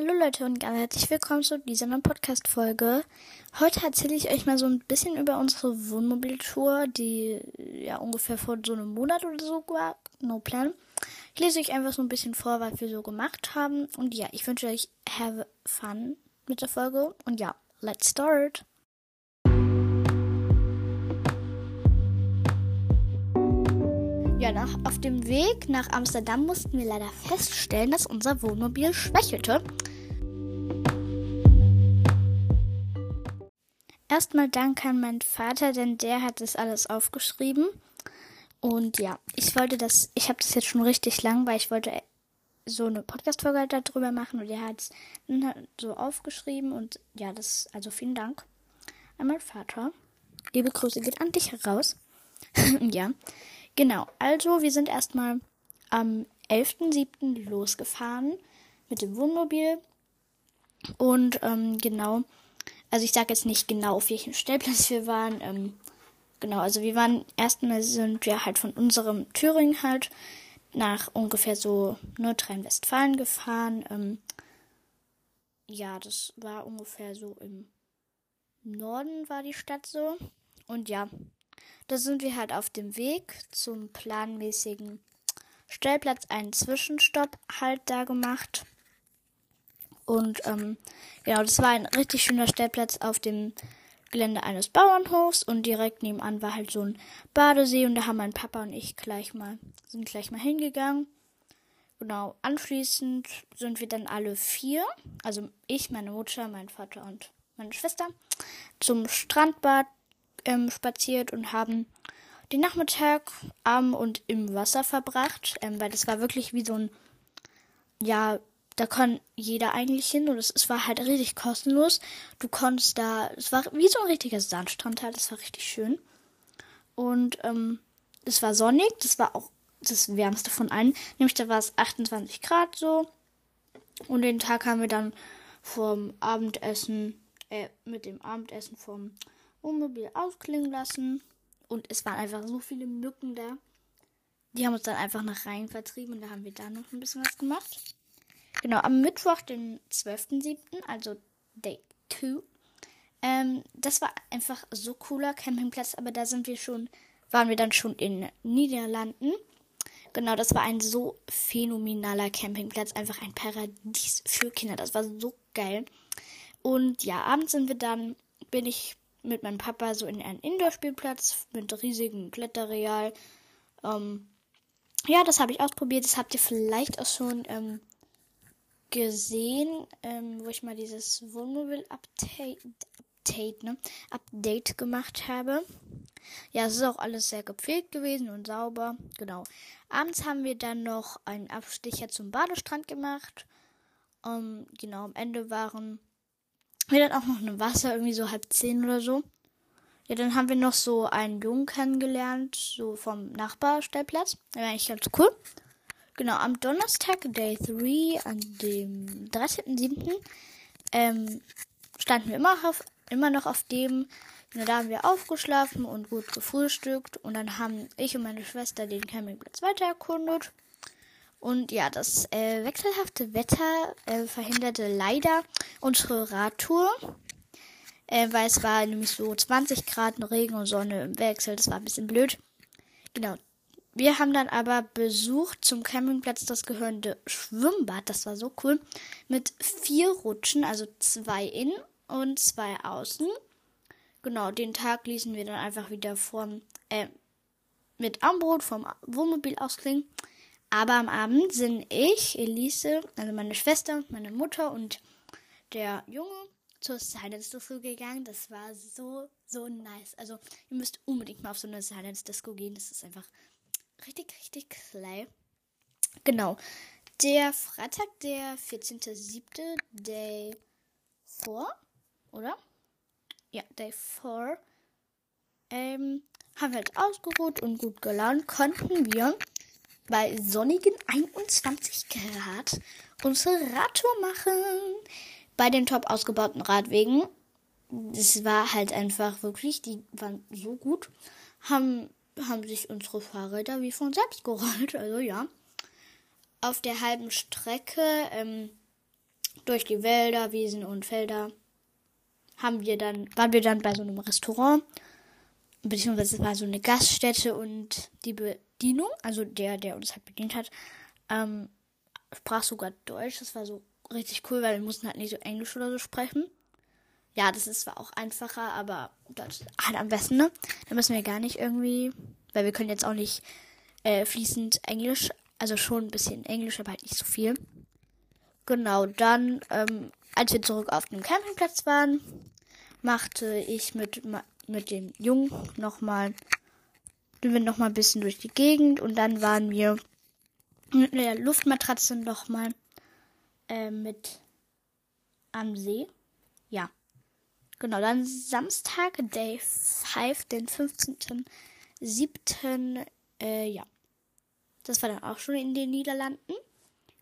Hallo Leute und ganz herzlich willkommen zu dieser neuen Podcast-Folge. Heute erzähle ich euch mal so ein bisschen über unsere Wohnmobiltour, die ja ungefähr vor so einem Monat oder so war. No plan. Ich lese euch einfach so ein bisschen vor, was wir so gemacht haben. Und ja, ich wünsche euch have fun mit der Folge. Und ja, let's start. Ja, nach, auf dem Weg nach Amsterdam mussten wir leider feststellen, dass unser Wohnmobil schwächelte. Erstmal Dank an meinen Vater, denn der hat das alles aufgeschrieben. Und ja, ich wollte das, ich habe das jetzt schon richtig lang, weil ich wollte so eine Podcast-Folge halt darüber machen und er hat es so aufgeschrieben und ja, das, also vielen Dank an meinen Vater. Liebe Grüße geht an dich heraus. ja, Genau, also wir sind erstmal am 11.07. losgefahren mit dem Wohnmobil. Und ähm, genau, also ich sage jetzt nicht genau, auf welchem Stellplatz wir waren. Ähm, genau, also wir waren erstmal sind wir halt von unserem Thüringen halt nach ungefähr so Nordrhein-Westfalen gefahren. Ähm, ja, das war ungefähr so im Norden war die Stadt so. Und ja, da sind wir halt auf dem Weg zum planmäßigen Stellplatz, einen Zwischenstopp halt da gemacht. Und ähm, genau, das war ein richtig schöner Stellplatz auf dem Gelände eines Bauernhofs. Und direkt nebenan war halt so ein Badesee. Und da haben mein Papa und ich gleich mal, sind gleich mal hingegangen. Genau, anschließend sind wir dann alle vier, also ich, meine Mutter, mein Vater und meine Schwester, zum Strandbad ähm, spaziert und haben den Nachmittag am und im Wasser verbracht, ähm, weil das war wirklich wie so ein, ja, da kann jeder eigentlich hin und es, es war halt richtig kostenlos. Du konntest da, es war wie so ein richtiger Sandstrand halt, das war richtig schön. Und ähm, es war sonnig, das war auch das wärmste von allen, nämlich da war es 28 Grad so. Und den Tag haben wir dann vom Abendessen, äh, mit dem Abendessen vom Wohnmobil ausklingen lassen. Und es waren einfach so viele Mücken da. Die haben uns dann einfach nach Rhein vertrieben und da haben wir da noch ein bisschen was gemacht. Genau, am Mittwoch, den 12.07., also Day 2. Ähm, das war einfach so cooler Campingplatz, aber da sind wir schon, waren wir dann schon in Niederlanden. Genau, das war ein so phänomenaler Campingplatz, einfach ein Paradies für Kinder. Das war so geil. Und ja, abends sind wir dann, bin ich mit meinem Papa so in einen Indoor-Spielplatz mit riesigem Kletterreal. Ähm, ja, das habe ich ausprobiert. Das habt ihr vielleicht auch schon ähm, gesehen, ähm, wo ich mal dieses Wohnmobil-Update Update, ne? Update gemacht habe. Ja, es ist auch alles sehr gepflegt gewesen und sauber. Genau. Abends haben wir dann noch einen Abstecher zum Badestrand gemacht. Ähm, genau, am Ende waren wir dann auch noch ein Wasser, irgendwie so halb zehn oder so. Ja, dann haben wir noch so einen Jungen kennengelernt, so vom Nachbarstellplatz. Der war eigentlich ganz cool. Genau, am Donnerstag, Day 3, an dem 13.07., ähm, standen wir immer, auf, immer noch auf dem. Genau, da haben wir aufgeschlafen und gut gefrühstückt. Und dann haben ich und meine Schwester den Campingplatz weiter erkundet. Und ja, das äh, wechselhafte Wetter äh, verhinderte leider unsere Radtour. Äh, weil es war nämlich so 20 Grad Regen und Sonne im Wechsel. Das war ein bisschen blöd. Genau. Wir haben dann aber besucht zum Campingplatz das gehörende Schwimmbad. Das war so cool. Mit vier Rutschen, also zwei innen und zwei außen. Genau, den Tag ließen wir dann einfach wieder vom, äh, mit Armbrot vom Wohnmobil ausklingen. Aber am Abend sind ich, Elise, also meine Schwester, meine Mutter und der Junge zur Silence Disco gegangen. Das war so, so nice. Also, ihr müsst unbedingt mal auf so eine Silence Disco gehen. Das ist einfach richtig, richtig klein. Genau. Der Freitag, der 14.07. Day 4, oder? Ja, Day 4. Ähm, haben wir halt ausgeruht und gut gelaunt, konnten wir bei sonnigen 21 Grad unsere Radtour machen. Bei den top ausgebauten Radwegen. Das war halt einfach wirklich, die waren so gut. Haben, haben sich unsere Fahrräder wie von selbst gerollt. Also ja. Auf der halben Strecke ähm, durch die Wälder, Wiesen und Felder haben wir dann, waren wir dann bei so einem Restaurant, beziehungsweise es war so eine Gaststätte und die Bedienung, also der, der uns halt bedient hat, ähm, sprach sogar Deutsch. Das war so richtig cool, weil wir mussten halt nicht so Englisch oder so sprechen. Ja, das ist zwar auch einfacher, aber Deutsch halt am besten, ne? Da müssen wir gar nicht irgendwie, weil wir können jetzt auch nicht äh, fließend Englisch, also schon ein bisschen Englisch, aber halt nicht so viel. Genau, dann, ähm, als wir zurück auf dem Campingplatz waren, machte ich mit, mit dem Jungen nochmal, sind wir nochmal ein bisschen durch die Gegend und dann waren wir mit der Luftmatratze nochmal äh, mit am See. Ja. Genau, dann Samstag, Day 5, den 15.07. Äh, ja. Das war dann auch schon in den Niederlanden.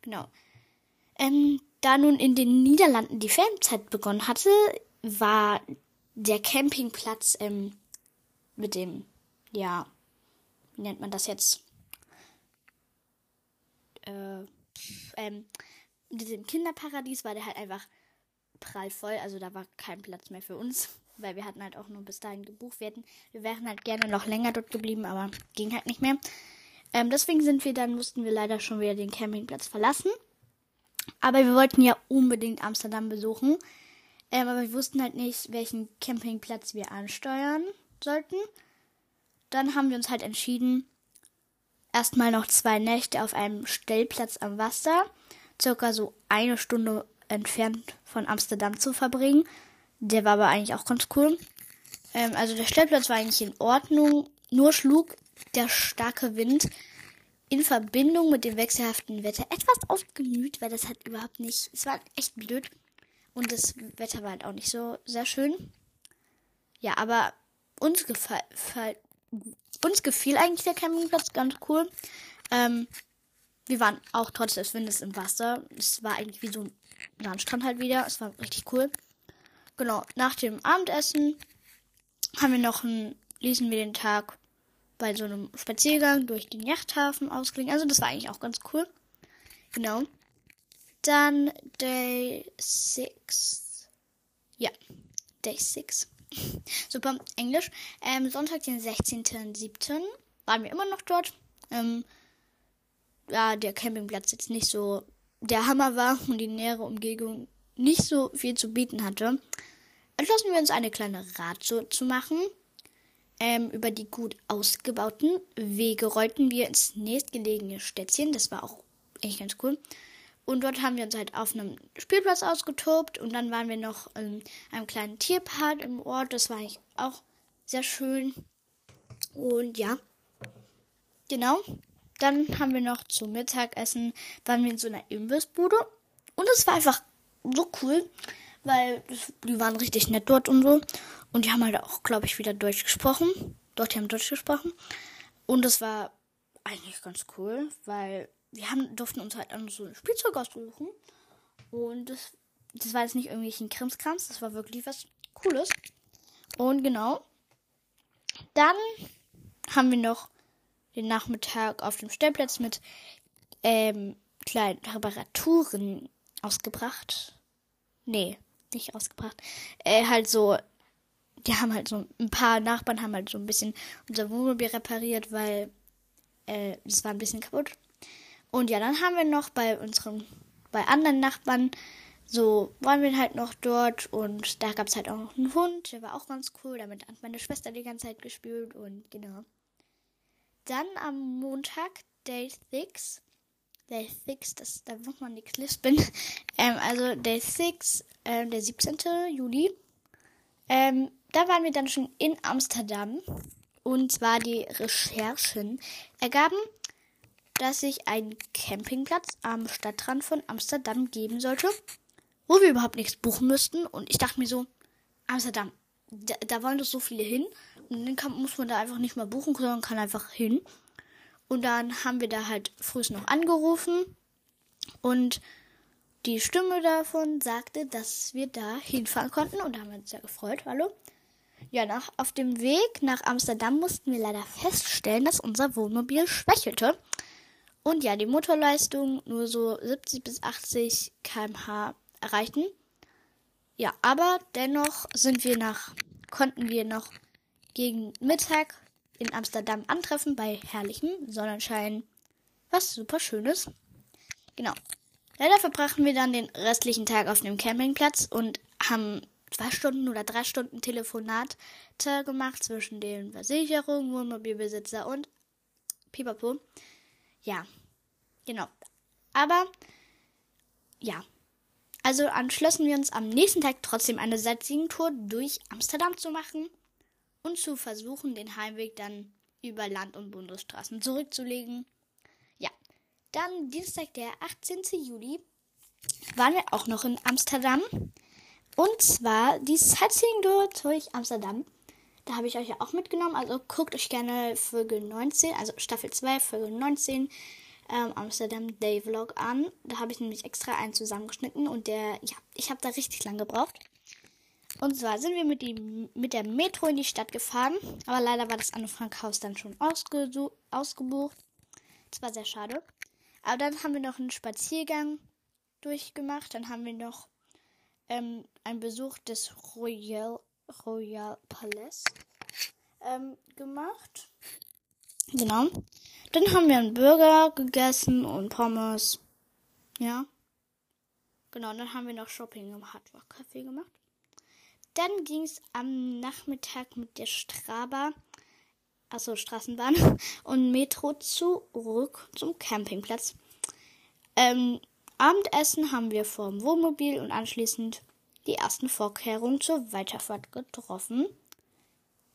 Genau. Ähm, da nun in den Niederlanden die Ferienzeit begonnen hatte, war der Campingplatz ähm, mit dem, ja, wie nennt man das jetzt? Äh, ähm, mit diesem Kinderparadies war der halt einfach prallvoll. Also da war kein Platz mehr für uns, weil wir hatten halt auch nur bis dahin gebucht. Wir, hätten, wir wären halt gerne noch länger dort geblieben, aber ging halt nicht mehr. Ähm, deswegen sind wir dann, mussten wir leider schon wieder den Campingplatz verlassen. Aber wir wollten ja unbedingt Amsterdam besuchen. Ähm, aber wir wussten halt nicht, welchen Campingplatz wir ansteuern sollten. Dann haben wir uns halt entschieden, erstmal noch zwei Nächte auf einem Stellplatz am Wasser, circa so eine Stunde entfernt von Amsterdam zu verbringen. Der war aber eigentlich auch ganz cool. Ähm, also der Stellplatz war eigentlich in Ordnung, nur schlug der starke Wind in Verbindung mit dem wechselhaften Wetter etwas aufgemüht, weil das halt überhaupt nicht, es war echt blöd. Und das Wetter war halt auch nicht so sehr schön. Ja, aber uns gefall, uns gefiel eigentlich der Campingplatz ganz cool. Ähm, wir waren auch trotz des Windes im Wasser. Es war eigentlich wie so ein Landstrand halt wieder. Es war richtig cool. Genau, nach dem Abendessen haben wir noch ein, ließen wir den Tag bei so einem Spaziergang durch den Yachthafen ausklingen. Also das war eigentlich auch ganz cool. Genau. Dann Day 6. Ja, Day 6. Super, Englisch. Ähm, Sonntag, den 16.07. waren wir immer noch dort. Ähm, ja, der Campingplatz jetzt nicht so der Hammer war und die nähere Umgebung nicht so viel zu bieten hatte, entschlossen wir uns eine kleine Radtour zu machen. Ähm, über die gut ausgebauten Wege rollten wir ins nächstgelegene Städtchen. Das war auch echt ganz cool. Und dort haben wir uns halt auf einem Spielplatz ausgetobt. Und dann waren wir noch in einem kleinen Tierpark im Ort. Das war eigentlich auch sehr schön. Und ja, genau. Dann haben wir noch zum Mittagessen, waren wir in so einer Imbissbude. Und es war einfach so cool, weil die waren richtig nett dort und so. Und die haben halt auch, glaube ich, wieder Deutsch gesprochen. Dort haben Deutsch gesprochen. Und es war eigentlich ganz cool, weil wir haben, durften uns halt so ein Spielzeug aussuchen. Und das, das war jetzt nicht irgendwelchen Krimskrams, das war wirklich was Cooles. Und genau. Dann haben wir noch den Nachmittag auf dem Stellplatz mit ähm, kleinen Reparaturen ausgebracht. Nee, nicht ausgebracht. Äh, halt so, die haben halt so, ein paar Nachbarn haben halt so ein bisschen unser Wohnmobil repariert, weil äh, es war ein bisschen kaputt. Und ja, dann haben wir noch bei unseren, bei anderen Nachbarn, so waren wir halt noch dort und da gab es halt auch noch einen Hund, der war auch ganz cool. Damit hat meine Schwester die ganze Zeit gespielt und genau. Dann am Montag, Day 6. Day 6, das, da muss man nichts lispeln. ähm, also Day 6, äh, der 17. Juli. Ähm, da waren wir dann schon in Amsterdam. Und zwar die Recherchen ergaben, dass sich ein Campingplatz am Stadtrand von Amsterdam geben sollte, wo wir überhaupt nichts buchen müssten. Und ich dachte mir so, Amsterdam, da, da wollen doch so viele hin. Und dann kann, muss man da einfach nicht mal buchen, sondern kann einfach hin. Und dann haben wir da halt früh noch angerufen. Und die Stimme davon sagte, dass wir da hinfahren konnten. Und da haben wir uns sehr gefreut. Hallo. Ja, nach, auf dem Weg nach Amsterdam mussten wir leider feststellen, dass unser Wohnmobil schwächelte. Und ja, die Motorleistung nur so 70 bis 80 km/h erreichten. Ja, aber dennoch sind wir nach, konnten wir noch gegen Mittag in Amsterdam antreffen bei herrlichem Sonnenschein. Was super schönes. Genau. Leider verbrachten wir dann den restlichen Tag auf dem Campingplatz und haben zwei Stunden oder drei Stunden Telefonate gemacht zwischen den Versicherungen, Wohnmobilbesitzer und Pipapo. Ja, genau. Aber ja. Also entschlossen wir uns am nächsten Tag trotzdem eine Sightseeing-Tour durch Amsterdam zu machen und zu versuchen, den Heimweg dann über Land- und Bundesstraßen zurückzulegen. Ja, dann Dienstag, der 18. Juli, waren wir auch noch in Amsterdam. Und zwar die Sightseeing-Tour durch Amsterdam. Da habe ich euch ja auch mitgenommen. Also guckt euch gerne Folge 19, also Staffel 2, Folge 19 ähm, Amsterdam Day Vlog an. Da habe ich nämlich extra einen zusammengeschnitten und der, ja, ich habe da richtig lang gebraucht. Und zwar sind wir mit, die, mit der Metro in die Stadt gefahren, aber leider war das Anne Frank Haus dann schon ausgebucht. Das war sehr schade. Aber dann haben wir noch einen Spaziergang durchgemacht. Dann haben wir noch ähm, einen Besuch des Royal, Royal Palace ähm, gemacht. Genau. Dann haben wir einen Burger gegessen und Pommes. Ja. Genau, dann haben wir noch Shopping im Hardrock Café gemacht. Dann ging es am Nachmittag mit der Straba, also Straßenbahn und Metro zurück zum Campingplatz. Ähm, Abendessen haben wir vorm Wohnmobil und anschließend die ersten Vorkehrungen zur Weiterfahrt getroffen.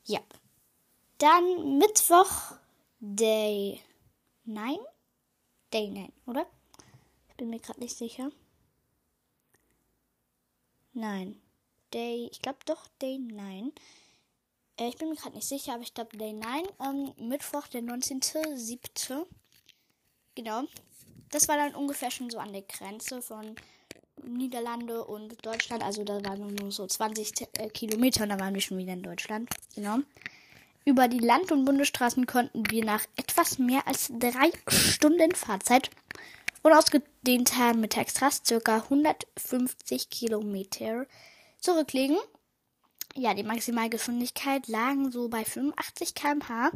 Ja. Dann Mittwoch Day 9? Day 9, oder? Ich bin mir gerade nicht sicher. Nein. Day, ich glaube doch Day 9. Äh, ich bin mir gerade nicht sicher, aber ich glaube Day 9. Ähm, Mittwoch, der 19.07. Genau. Das war dann ungefähr schon so an der Grenze von Niederlande und Deutschland. Also da waren nur so 20 äh, Kilometer und dann waren wir schon wieder in Deutschland. Genau. Über die Land- und Bundesstraßen konnten wir nach etwas mehr als drei Stunden Fahrzeit und ausgedehnter Mittagsrast circa 150 Kilometer zurücklegen. Ja, die Maximalgeschwindigkeit lagen so bei 85 km/h.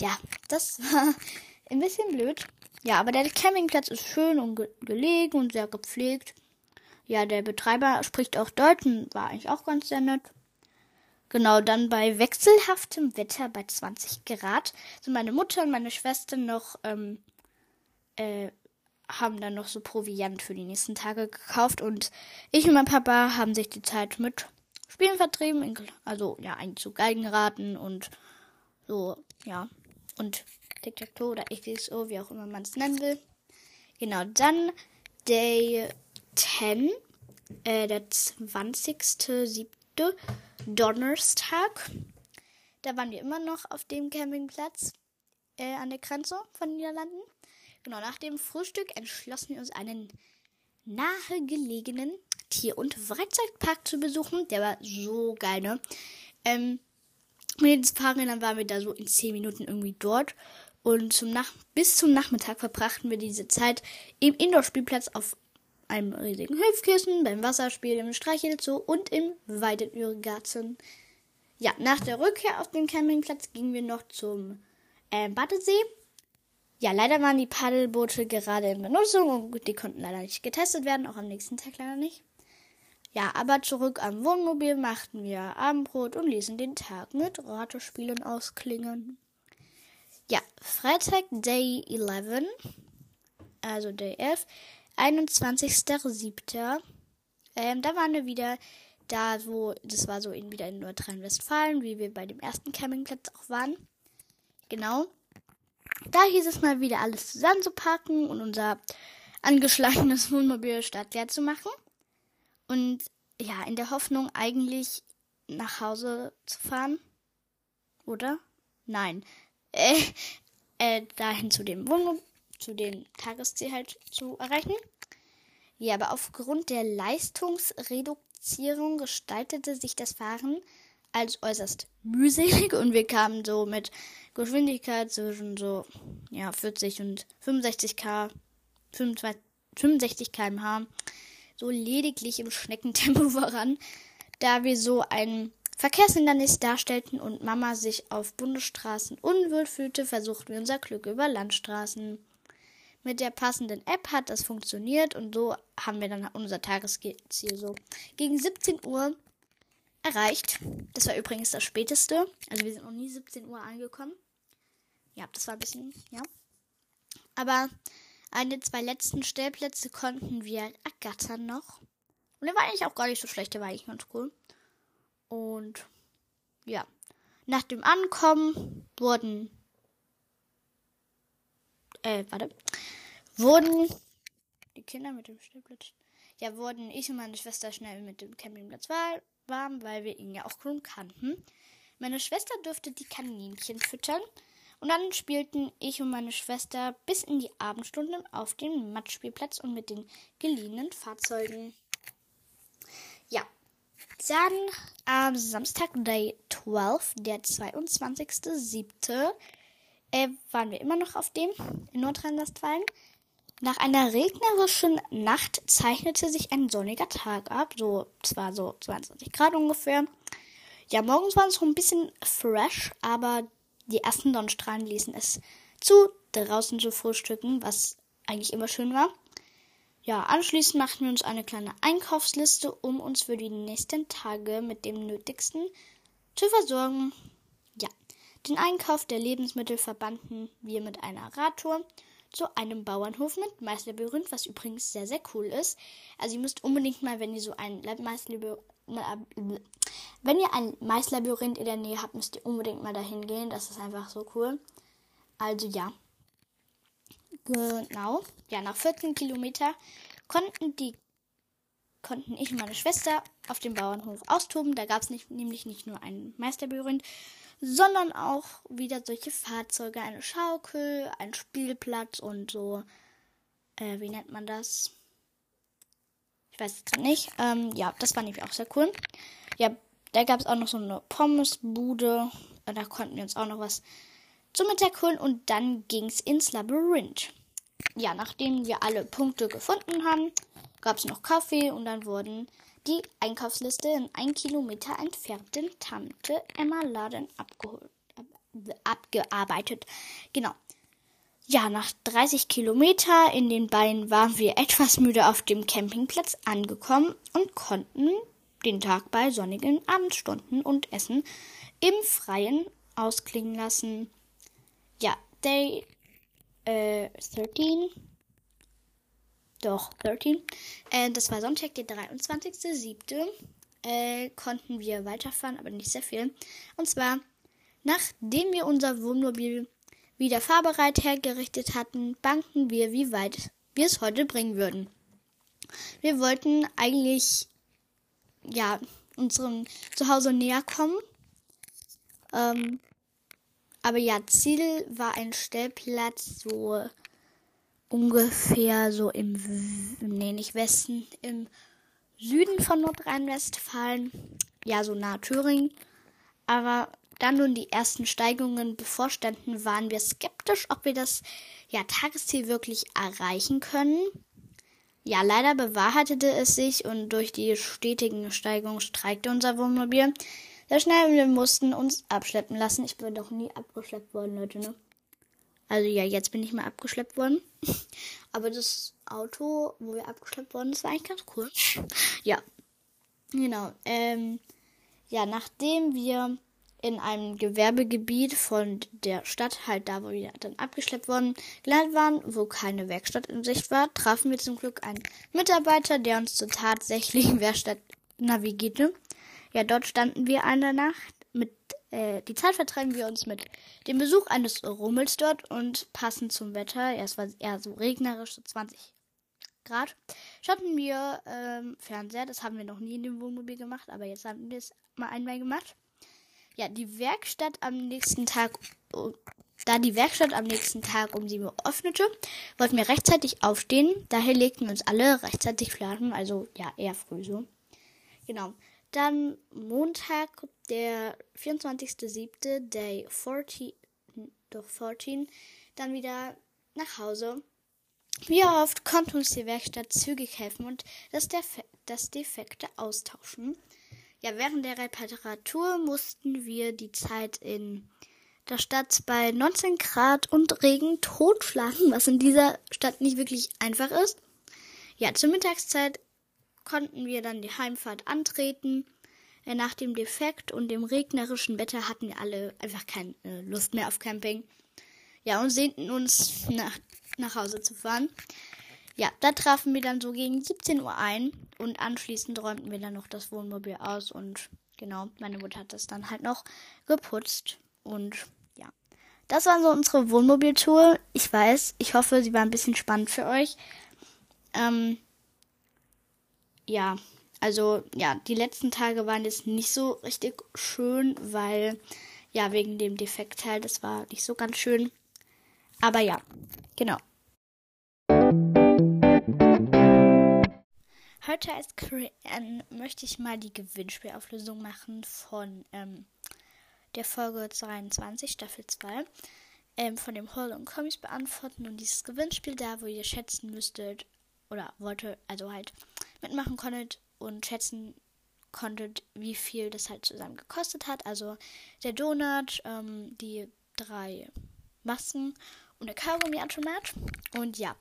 Ja, das war ein bisschen blöd. Ja, aber der Campingplatz ist schön und ge gelegen und sehr gepflegt. Ja, der Betreiber spricht auch Deutsch und war eigentlich auch ganz sehr nett. Genau, dann bei wechselhaftem Wetter bei 20 Grad sind meine Mutter und meine Schwester noch, ähm, äh, haben dann noch so Proviant für die nächsten Tage gekauft und ich und mein Papa haben sich die Zeit mit Spielen vertrieben, also ja, eigentlich zu Geigenraten und so, ja, und Tic-Tac-Toe oder XXO, wie auch immer man es nennen will. Genau, dann Day 10, äh, der 20.07. Donnerstag. Da waren wir immer noch auf dem Campingplatz äh, an der Grenze von Niederlanden. Genau, nach dem Frühstück entschlossen wir uns einen nahegelegenen Tier- und Freizeitpark zu besuchen. Der war so geil, ne? Ähm, mit den Fahrrädern waren wir da so in 10 Minuten irgendwie dort. Und zum Nach bis zum Nachmittag verbrachten wir diese Zeit im Indoor-Spielplatz auf einem riesigen Hüpfkissen, beim Wasserspiel, im Streichelzoo und im Weidenirrgarten. Ja, nach der Rückkehr auf den Campingplatz gingen wir noch zum äh, Badesee. Ja, leider waren die Paddelboote gerade in Benutzung und die konnten leider nicht getestet werden, auch am nächsten Tag leider nicht. Ja, aber zurück am Wohnmobil machten wir Abendbrot und ließen den Tag mit Ratespielen ausklingen. Ja, Freitag Day 11, also Day 11, 21.07. Ähm, da waren wir wieder da, wo, das war so in, wieder in Nordrhein-Westfalen, wie wir bei dem ersten Campingplatz auch waren. Genau. Da hieß es mal wieder alles zusammenzupacken und unser angeschlagenes Wohnmobil startleer zu machen. Und ja, in der Hoffnung eigentlich nach Hause zu fahren. Oder? Nein. Äh, äh, dahin zu dem Wohnmobil zu dem Tagesziel halt zu erreichen. Ja, aber aufgrund der Leistungsreduzierung gestaltete sich das Fahren als äußerst mühselig und wir kamen so mit Geschwindigkeit zwischen so ja 40 und 65 k 65 km/h so lediglich im Schneckentempo voran, da wir so ein Verkehrshindernis darstellten und Mama sich auf Bundesstraßen unwohl fühlte, versuchten wir unser Glück über Landstraßen. Mit der passenden App hat das funktioniert und so haben wir dann unser Tagesziel so gegen 17 Uhr erreicht. Das war übrigens das späteste. Also wir sind noch nie 17 Uhr angekommen. Ja, das war ein bisschen, ja. Aber eine, zwei letzten Stellplätze konnten wir ergattern noch. Und der war eigentlich auch gar nicht so schlecht, der war eigentlich ganz cool. Und ja, nach dem Ankommen wurden, äh, warte, wurden die Kinder mit dem Stellplatz, ja, wurden ich und meine Schwester schnell mit dem Campingplatz warm, weil wir ihn ja auch schon kannten. Meine Schwester durfte die Kaninchen füttern und dann spielten ich und meine Schwester bis in die Abendstunden auf dem Matschspielplatz und mit den geliehenen Fahrzeugen. Ja, dann am Samstag, Day 12, der 22.07., äh, waren wir immer noch auf dem in Nordrhein-Westfalen. Nach einer regnerischen Nacht zeichnete sich ein sonniger Tag ab, so zwar so 22 Grad ungefähr. Ja, morgens war es so ein bisschen fresh, aber die ersten Sonnenstrahlen ließen es zu, draußen zu frühstücken, was eigentlich immer schön war. Ja, anschließend machten wir uns eine kleine Einkaufsliste, um uns für die nächsten Tage mit dem Nötigsten zu versorgen. Ja, den Einkauf der Lebensmittel verbanden wir mit einer Radtour zu einem Bauernhof mit Meißlabyrinth, was übrigens sehr, sehr cool ist. Also ihr müsst unbedingt mal, wenn ihr so ein Meißlabyrinth wenn ihr ein Maislabyrinth in der Nähe habt, müsst ihr unbedingt mal dahin gehen. Das ist einfach so cool. Also ja. Genau. Ja, nach 14 Kilometer konnten die konnten ich und meine Schwester auf dem Bauernhof austoben. Da gab es nämlich nicht nur ein Meisterlabyrinth, sondern auch wieder solche Fahrzeuge, eine Schaukel, ein Spielplatz und so. Äh, wie nennt man das? Ich weiß es nicht. Ähm, ja, das war nämlich auch sehr cool. Ja, da gab es auch noch so eine Pommesbude. Da konnten wir uns auch noch was zum Mittag holen und dann ging es ins Labyrinth. Ja, nachdem wir alle Punkte gefunden haben, gab es noch Kaffee und dann wurden die Einkaufsliste in ein Kilometer entfernten Tante Emma Laden abgeholt, abgearbeitet. Genau. Ja, nach 30 Kilometer in den Beinen waren wir etwas müde auf dem Campingplatz angekommen und konnten den Tag bei sonnigen Abendstunden und Essen im Freien ausklingen lassen. Ja, Day äh, 13. Doch, 13. Äh, das war Sonntag, der 23.07. Äh, konnten wir weiterfahren, aber nicht sehr viel. Und zwar, nachdem wir unser Wohnmobil wieder fahrbereit hergerichtet hatten, banken wir, wie weit wir es heute bringen würden. Wir wollten eigentlich, ja, unserem Zuhause näher kommen. Ähm, aber ja, Ziel war ein Stellplatz so ungefähr so im, nee, nicht Westen, im Süden von Nordrhein-Westfalen. Ja, so nah Thüringen. Aber da nun die ersten Steigungen bevorstanden, waren wir skeptisch, ob wir das ja, Tagesziel wirklich erreichen können. Ja, leider bewahrheitete es sich und durch die stetigen Steigungen streikte unser Wohnmobil. Sehr schnell, wir mussten uns abschleppen lassen. Ich bin doch nie abgeschleppt worden, Leute, ne? Also ja, jetzt bin ich mal abgeschleppt worden. Aber das Auto, wo wir abgeschleppt wurden, das war eigentlich ganz cool. Ja. Genau. Ähm, ja, nachdem wir in einem Gewerbegebiet von der Stadt, halt da, wo wir dann abgeschleppt worden, gelandet waren, wo keine Werkstatt in Sicht war, trafen wir zum Glück einen Mitarbeiter, der uns zur tatsächlichen Werkstatt navigierte. Ja, dort standen wir eine Nacht. Äh, die Zeit vertreiben wir uns mit dem Besuch eines Rummels dort und passend zum Wetter, ja, es war eher so regnerisch, so 20 Grad, schauten wir ähm, Fernseher. Das haben wir noch nie in dem Wohnmobil gemacht, aber jetzt haben wir es mal einmal gemacht ja, die Werkstatt am nächsten Tag, da die Werkstatt am nächsten Tag um 7 Uhr öffnete, wollten wir rechtzeitig aufstehen. Daher legten wir uns alle rechtzeitig schlafen, also ja, eher früh so. Genau. Dann Montag, der 24.07., Day 14, doch 14, dann wieder nach Hause. Wie oft konnte uns die Werkstatt zügig helfen und das, Defe das Defekte austauschen. Ja, während der Reparatur mussten wir die Zeit in der Stadt bei 19 Grad und Regen totschlagen, was in dieser Stadt nicht wirklich einfach ist. Ja, zur Mittagszeit konnten wir dann die Heimfahrt antreten. Äh, nach dem Defekt und dem regnerischen Wetter hatten wir alle einfach keine Lust mehr auf Camping. Ja, und sehnten uns nach, nach Hause zu fahren. Ja, da trafen wir dann so gegen 17 Uhr ein und anschließend räumten wir dann noch das Wohnmobil aus und genau, meine Mutter hat das dann halt noch geputzt und ja. Das war so unsere Wohnmobiltour. Ich weiß, ich hoffe, sie war ein bisschen spannend für euch. Ähm, ja, also ja, die letzten Tage waren jetzt nicht so richtig schön, weil ja, wegen dem Defekt halt, das war nicht so ganz schön. Aber ja, genau. Heute als Korean möchte ich mal die Gewinnspielauflösung machen von ähm, der Folge 22, Staffel 2. Ähm, von dem Hall und Comics beantworten und dieses Gewinnspiel da, wo ihr schätzen müsstet, oder wollte, also halt mitmachen konntet und schätzen konntet, wie viel das halt zusammen gekostet hat. Also der Donut, ähm, die drei Masken und der Kaugummi-Automat. Und ja,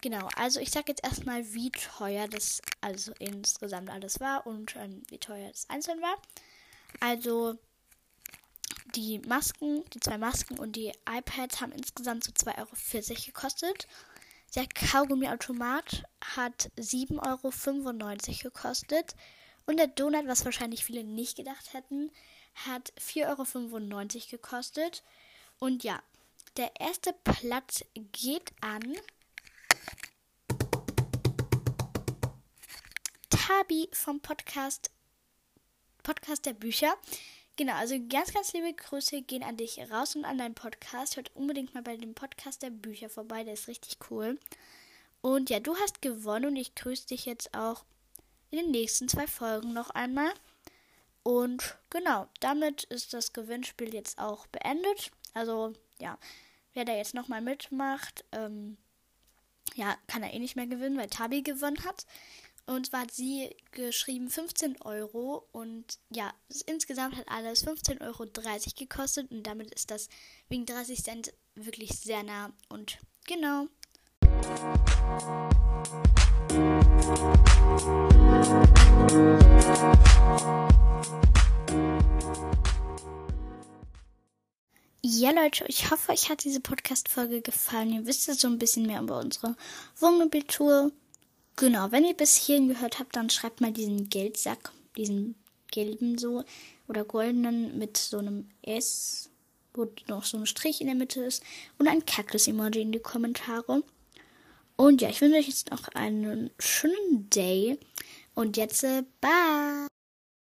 genau. Also ich sag jetzt erstmal, wie teuer das also insgesamt alles war und ähm, wie teuer das einzeln war. Also die Masken, die zwei Masken und die iPads haben insgesamt so 2,40 Euro gekostet. Der Kaugummiautomat hat 7,95 Euro gekostet. Und der Donut, was wahrscheinlich viele nicht gedacht hätten, hat 4,95 Euro gekostet. Und ja, der erste Platz geht an Tabi vom Podcast Podcast der Bücher. Genau, also ganz, ganz liebe Grüße gehen an dich raus und an deinen Podcast. Hört unbedingt mal bei dem Podcast der Bücher vorbei, der ist richtig cool. Und ja, du hast gewonnen und ich grüße dich jetzt auch in den nächsten zwei Folgen noch einmal. Und genau, damit ist das Gewinnspiel jetzt auch beendet. Also ja, wer da jetzt nochmal mitmacht, ähm, ja, kann er eh nicht mehr gewinnen, weil Tabi gewonnen hat. Und zwar hat sie geschrieben 15 Euro und ja, insgesamt hat alles 15,30 Euro gekostet und damit ist das wegen 30 Cent wirklich sehr nah und genau. Ja, Leute, ich hoffe, euch hat diese Podcast-Folge gefallen. Ihr wisst jetzt so ein bisschen mehr über unsere Wohnmobiltour. Genau, wenn ihr bis hierhin gehört habt, dann schreibt mal diesen Geldsack, diesen gelben so oder goldenen mit so einem S, wo noch so ein Strich in der Mitte ist und ein Cactus-Emoji in die Kommentare. Und ja, ich wünsche euch jetzt noch einen schönen Day und jetzt, äh, bye!